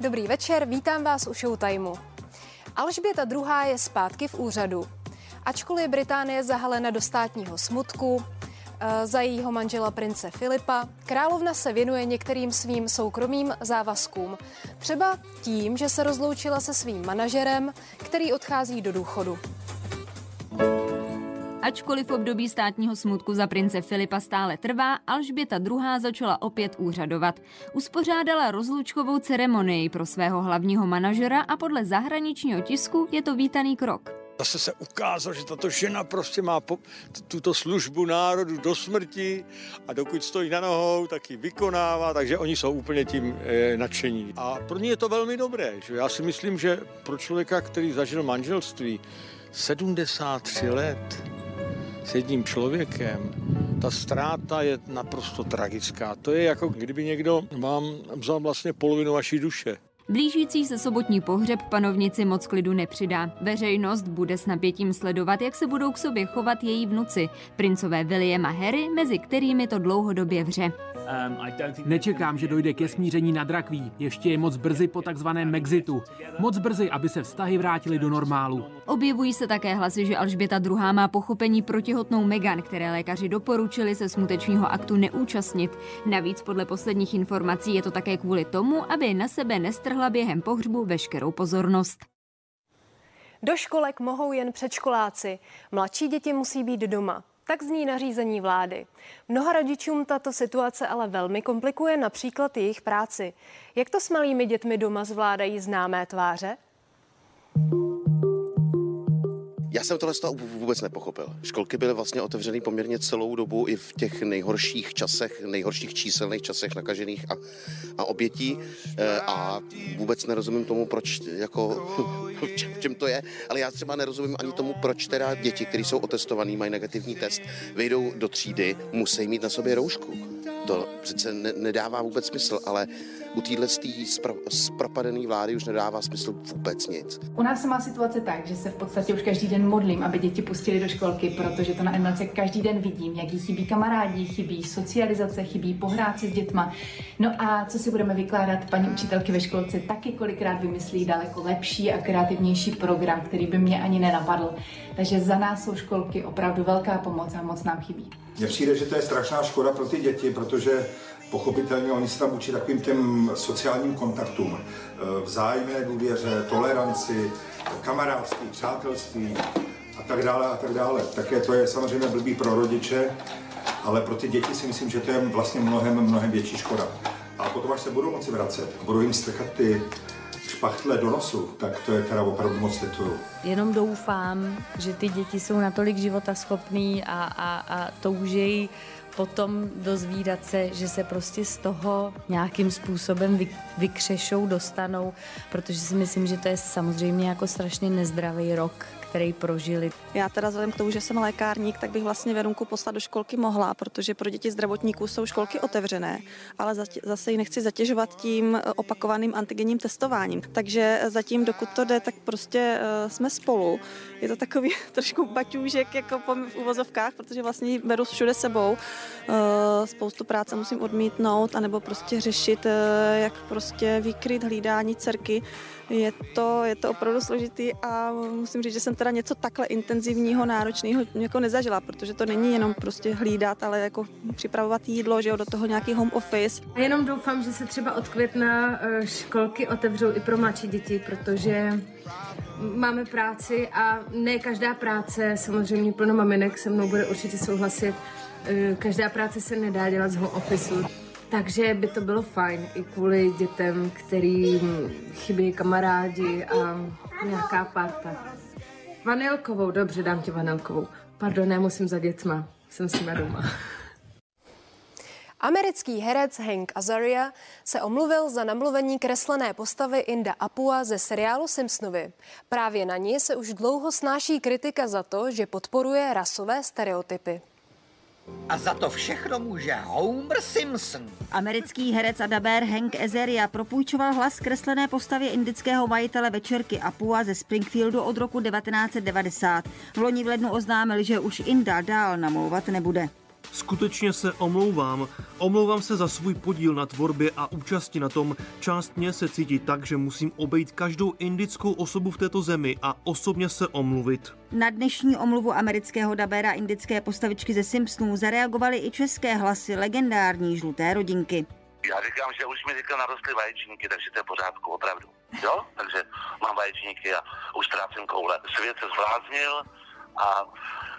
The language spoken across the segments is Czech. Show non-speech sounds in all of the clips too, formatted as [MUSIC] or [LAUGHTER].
Dobrý večer, vítám vás u Showtimeu. Alžběta II. je zpátky v úřadu. Ačkoliv je Británie zahalena do státního smutku, eh, za jejího manžela prince Filipa, královna se věnuje některým svým soukromým závazkům. Třeba tím, že se rozloučila se svým manažerem, který odchází do důchodu. Ačkoliv v období státního smutku za prince Filipa stále trvá, Alžběta II. začala opět úřadovat. Uspořádala rozlučkovou ceremonii pro svého hlavního manažera a podle zahraničního tisku je to vítaný krok. Zase se ukázalo, že tato žena prostě má tuto službu národu do smrti a dokud stojí na nohou, tak ji vykonává, takže oni jsou úplně tím e, nadšení. A pro ně je to velmi dobré. Že? Já si myslím, že pro člověka, který zažil manželství 73 let, s jedním člověkem, ta ztráta je naprosto tragická. To je jako kdyby někdo vám vzal vlastně polovinu vaší duše. Blížící se sobotní pohřeb panovnici moc klidu nepřidá. Veřejnost bude s napětím sledovat, jak se budou k sobě chovat její vnuci, princové William a Harry, mezi kterými to dlouhodobě vře. Nečekám, že dojde ke smíření na drakví. Ještě je moc brzy po takzvaném Mexitu. Moc brzy, aby se vztahy vrátily do normálu. Objevují se také hlasy, že Alžběta II. má pochopení protihotnou Megan, které lékaři doporučili se smutečního aktu neúčastnit. Navíc podle posledních informací je to také kvůli tomu, aby na sebe nestrhla během pohřbu veškerou pozornost. Do školek mohou jen předškoláci. Mladší děti musí být doma. Tak zní nařízení vlády. Mnoha rodičům tato situace ale velmi komplikuje například jejich práci. Jak to s malými dětmi doma zvládají známé tváře? Já jsem tohle toho vůbec nepochopil. Školky byly vlastně otevřené poměrně celou dobu i v těch nejhorších časech, nejhorších číselných časech nakažených a, a obětí e, a vůbec nerozumím tomu, proč, jako, [LAUGHS] v čem, v čem to je, ale já třeba nerozumím ani tomu, proč teda děti, které jsou otestované, mají negativní test, vyjdou do třídy, musí mít na sobě roušku. To přece ne, nedává vůbec smysl, ale u téhle zpropadené vlády už nedává smysl vůbec nic. U nás se má situace tak, že se v podstatě už každý den modlím, aby děti pustili do školky, protože to na MLC každý den vidím, jak jí chybí kamarádi, chybí socializace, chybí pohrát si s dětma. No a co si budeme vykládat, paní učitelky ve školce taky kolikrát vymyslí daleko lepší a kreativnější program, který by mě ani nenapadl. Takže za nás jsou školky opravdu velká pomoc a moc nám chybí. Mně přijde, že to je strašná škoda pro ty děti, protože Pochopitelně oni se tam učí takovým těm sociálním kontaktům, eh, vzájemné důvěře, toleranci, kamarádství, přátelství a tak dále a tak dále. Také to je samozřejmě blbý pro rodiče, ale pro ty děti si myslím, že to je vlastně mnohem, mnohem větší škoda. A potom, až se budou moci vracet a budou jim strkat ty špachtle do nosu, tak to je teda opravdu moc lituju. Jenom doufám, že ty děti jsou natolik života schopný a, a, a toužejí potom dozvídat se, že se prostě z toho nějakým způsobem vykřešou, dostanou, protože si myslím, že to je samozřejmě jako strašně nezdravý rok, který prožili. Já teda vzhledem k tomu, že jsem lékárník, tak bych vlastně Verunku poslat do školky mohla, protože pro děti zdravotníků jsou školky otevřené, ale zase ji nechci zatěžovat tím eh, opakovaným antigenním testováním. Takže eh, zatím, dokud to jde, tak prostě uh, jsme spolu. Je to takový [LAUGHS] trošku baťůžek jako v uvozovkách, protože vlastně ji beru všude sebou. Spoustu práce musím odmítnout, anebo prostě řešit, jak prostě vykryt hlídání dcerky je to, je to opravdu složitý a musím říct, že jsem teda něco takhle intenzivního, náročného jako nezažila, protože to není jenom prostě hlídat, ale jako připravovat jídlo, že jo, do toho nějaký home office. A jenom doufám, že se třeba od května eh, školky otevřou i pro mladší děti, protože máme práci a ne každá práce, samozřejmě plno maminek se mnou bude určitě souhlasit, eh, každá práce se nedá dělat z home office. Takže by to bylo fajn i kvůli dětem, kterým chybí kamarádi a nějaká parta. Vanilkovou, dobře, dám ti vanilkovou. Pardon, nemusím za dětma, jsem si doma. Americký herec Hank Azaria se omluvil za namluvení kreslené postavy Inda Apua ze seriálu Simpsonovi. Právě na ní se už dlouho snáší kritika za to, že podporuje rasové stereotypy. A za to všechno může Homer Simpson. Americký herec a dabér Hank Azaria propůjčoval hlas kreslené postavě indického majitele večerky Apua ze Springfieldu od roku 1990. V loni v lednu oznámil, že už Inda dál namlouvat nebude. Skutečně se omlouvám. Omlouvám se za svůj podíl na tvorbě a účasti na tom. Část mě se cítí tak, že musím obejít každou indickou osobu v této zemi a osobně se omluvit. Na dnešní omluvu amerického dabéra indické postavičky ze Simpsonů zareagovaly i české hlasy legendární žluté rodinky. Já říkám, že už mi teďka narostly vaječníky, takže to je pořádku, opravdu. Jo? Takže mám vaječníky a už ztrácím koule. Svět se zvláznil a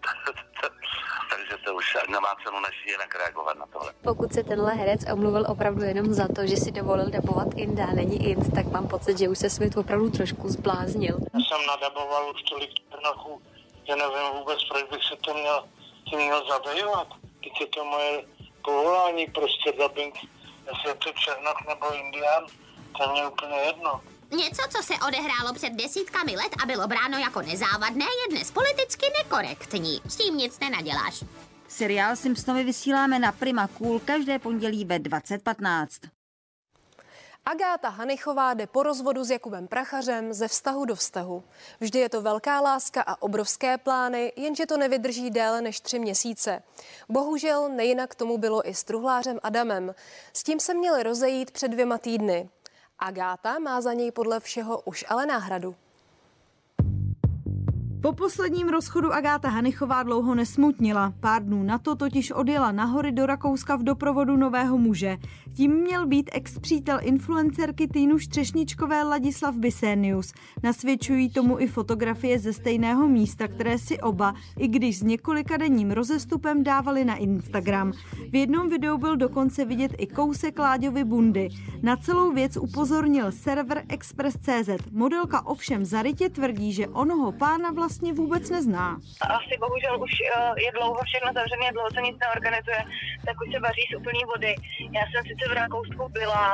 [LAUGHS] takže to už nemá cenu než jinak reagovat na tohle. Pokud se tenhle herec omluvil opravdu jenom za to, že si dovolil dabovat Inda není Ind, tak mám pocit, že už se svět opravdu trošku zbláznil. Já jsem nadaboval už tolik černachů, že nevím vůbec, proč bych se to měl, tím měl zabývat. Teď je to moje povolání, prostě dubbing, jestli je to černach nebo indián, to je mě úplně jedno. Něco, co se odehrálo před desítkami let a bylo bráno jako nezávadné, je dnes politicky nekorektní. S tím nic nenaděláš. Seriál Simpsonovi vysíláme na Prima Cool každé pondělí ve 2015. Agáta Hanichová jde po rozvodu s Jakubem Prachařem ze vztahu do vztahu. Vždy je to velká láska a obrovské plány, jenže to nevydrží déle než tři měsíce. Bohužel nejinak tomu bylo i s truhlářem Adamem. S tím se měli rozejít před dvěma týdny. Agáta má za něj podle všeho už ale náhradu. Po posledním rozchodu Agáta Hanichová dlouho nesmutnila. Pár dnů na to totiž odjela nahory do Rakouska v doprovodu nového muže. Tím měl být ex-přítel influencerky Týnu Štřešničkové Ladislav Bisenius. Nasvědčují tomu i fotografie ze stejného místa, které si oba, i když s několika denním rozestupem dávali na Instagram. V jednom videu byl dokonce vidět i kousek Láďovy bundy. Na celou věc upozornil server Express.cz. Modelka ovšem zarytě tvrdí, že onoho pána vlastně vlastně vůbec nezná. Asi bohužel už eh, je dlouho všechno zavřené, dlouho se nic neorganizuje, tak už se vaří z úplný vody. Já jsem sice v Rakousku byla,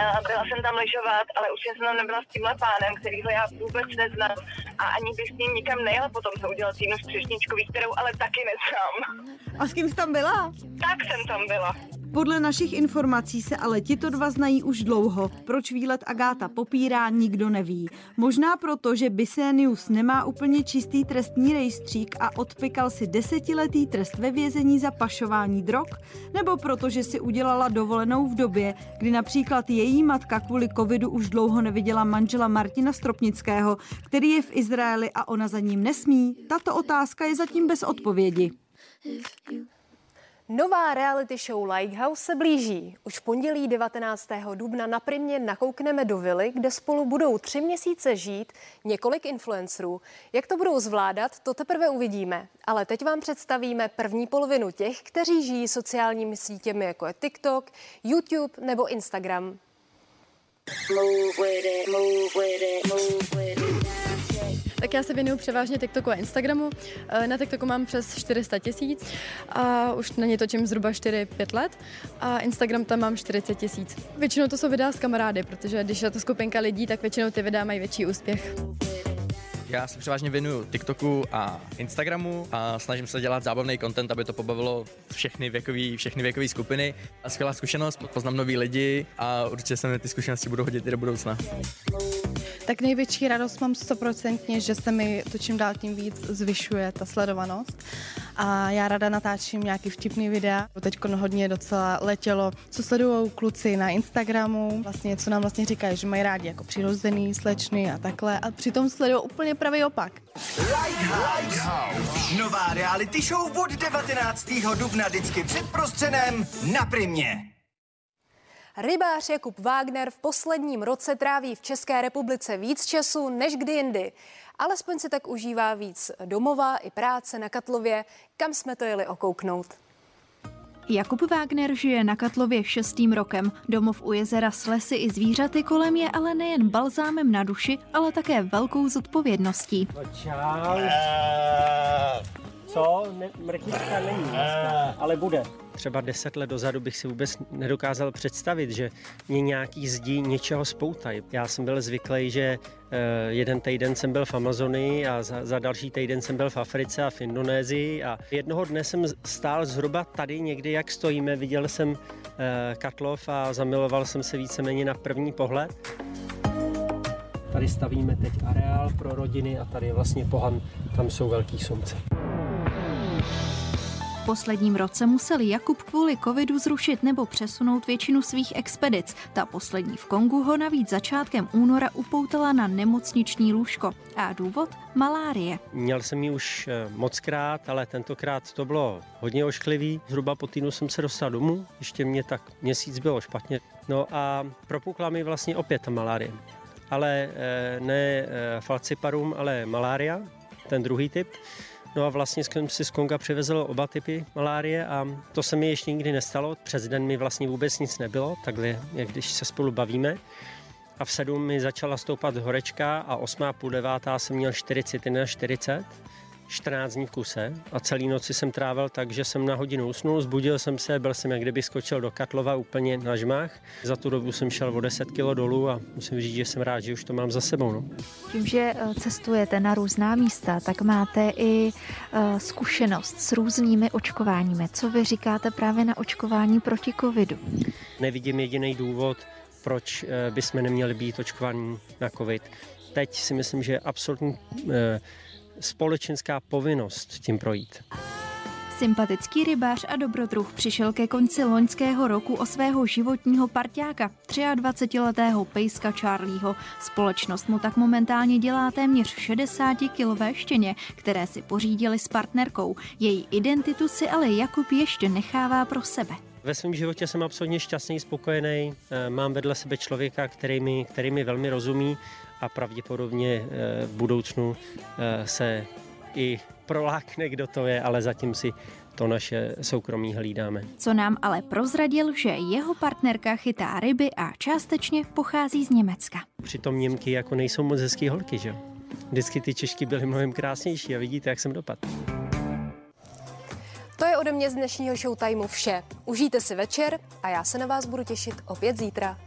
eh, byla jsem tam lyžovat, ale už jsem tam nebyla s tímhle pánem, kterýho já vůbec neznám a ani bych s ním nikam nejela potom, co udělal Týnu Střešničkový, kterou ale taky neznám. A s kým jsi tam byla? Tak jsem tam byla. Podle našich informací se ale tito dva znají už dlouho. Proč výlet Agáta popírá, nikdo neví. Možná proto, že Bisenius nemá úplně čistý trestní rejstřík a odpikal si desetiletý trest ve vězení za pašování drog, nebo proto, že si udělala dovolenou v době, kdy například její matka kvůli covidu už dlouho neviděla manžela Martina Stropnického, který je v Izraeli a ona za ním nesmí. Tato otázka je zatím bez odpovědi. Nová reality show Lighthouse se blíží. Už v pondělí 19. dubna na Primě nakoukneme do vily, kde spolu budou tři měsíce žít několik influencerů. Jak to budou zvládat, to teprve uvidíme. Ale teď vám představíme první polovinu těch, kteří žijí sociálními sítěmi jako je TikTok, YouTube nebo Instagram. Move with it, move with it, move with it. Tak já se věnuju převážně TikToku a Instagramu. Eh, na TikToku mám přes 400 tisíc a už na ně točím zhruba 4-5 let a Instagram tam mám 40 tisíc. Většinou to jsou videa s kamarády, protože když je to skupinka lidí, tak většinou ty videa mají větší úspěch. Já se převážně věnuju TikToku a Instagramu a snažím se dělat zábavný content, aby to pobavilo všechny věkové všechny věkové skupiny. A skvělá zkušenost, poznám nový lidi a určitě se mi ty zkušenosti budou hodit i do budoucna. Tak největší radost mám stoprocentně, že se mi to čím dál tím víc zvyšuje ta sledovanost. A já rada natáčím nějaký vtipný videa. Teď hodně docela letělo, co sledují kluci na Instagramu, vlastně co nám vlastně říkají, že mají rádi jako přirozený, slečny a takhle. A přitom sledují úplně pravý opak. Lighthouse. Nová reality show od 19. dubna vždycky před prostřenem na Primě. Rybář Jakub Wagner v posledním roce tráví v České republice víc času než kdy jindy. Alespoň si tak užívá víc domova i práce na Katlově, kam jsme to jeli okouknout. Jakub Wagner žije na Katlově šestým rokem. Domov u jezera s lesy i zvířaty kolem je ale nejen balzámem na duši, ale také velkou zodpovědností. No čau. Co? Ne, mrtvička není dneska, ale bude. Třeba deset let dozadu bych si vůbec nedokázal představit, že mě nějaký zdí něčeho spoutají. Já jsem byl zvyklý, že eh, jeden týden jsem byl v Amazonii a za, za další týden jsem byl v Africe a v Indonésii a jednoho dne jsem stál zhruba tady někdy, jak stojíme, viděl jsem eh, Katlov a zamiloval jsem se víceméně na první pohled. Tady stavíme teď areál pro rodiny a tady je vlastně pohan, tam jsou velký sumce posledním roce musel Jakub kvůli covidu zrušit nebo přesunout většinu svých expedic. Ta poslední v Kongu ho navíc začátkem února upoutala na nemocniční lůžko. A důvod? Malárie. Měl jsem ji už eh, moc krát, ale tentokrát to bylo hodně ošklivý. Zhruba po týdnu jsem se dostal domů, ještě mě tak měsíc bylo špatně. No a propukla mi vlastně opět malárie. Ale eh, ne eh, falciparum, ale malária, ten druhý typ. No a vlastně jsem si z Konga přivezl oba typy malárie a to se mi ještě nikdy nestalo. Přes den mi vlastně vůbec nic nebylo, takhle, jak když se spolu bavíme. A v sedm mi začala stoupat horečka a osmá půl devátá jsem měl 40 na 40. 14 dní v kuse a celý noci jsem trávil tak, že jsem na hodinu usnul, zbudil jsem se, byl jsem jak kdyby skočil do Katlova úplně na žmách. Za tu dobu jsem šel o 10 kg dolů a musím říct, že jsem rád, že už to mám za sebou. No. Tím, že eh, cestujete na různá místa, tak máte i uh, zkušenost s různými očkováními. Co vy říkáte právě na očkování proti covidu? Nevidím jediný důvod, proč eh, bychom neměli být očkovaní na covid. Teď si myslím, že je absolutní společenská povinnost tím projít. Sympatický rybář a dobrodruh přišel ke konci loňského roku o svého životního parťáka, 23-letého pejska Charlieho. Společnost mu tak momentálně dělá téměř 60-kilové štěně, které si pořídili s partnerkou. Její identitu si ale Jakub ještě nechává pro sebe. Ve svém životě jsem absolutně šťastný, spokojený. Eh, mám vedle sebe člověka, který mi, který mi velmi rozumí a pravděpodobně eh, v budoucnu eh, se i prolákne, kdo to je, ale zatím si to naše soukromí hlídáme. Co nám ale prozradil, že jeho partnerka chytá ryby a částečně pochází z Německa. Přitom Němky jako nejsou moc hezký holky, že? Vždycky ty Češky byly mnohem krásnější a vidíte, jak jsem dopadl. Ode mě z dnešního Showtimeu vše. Užijte si večer a já se na vás budu těšit opět zítra.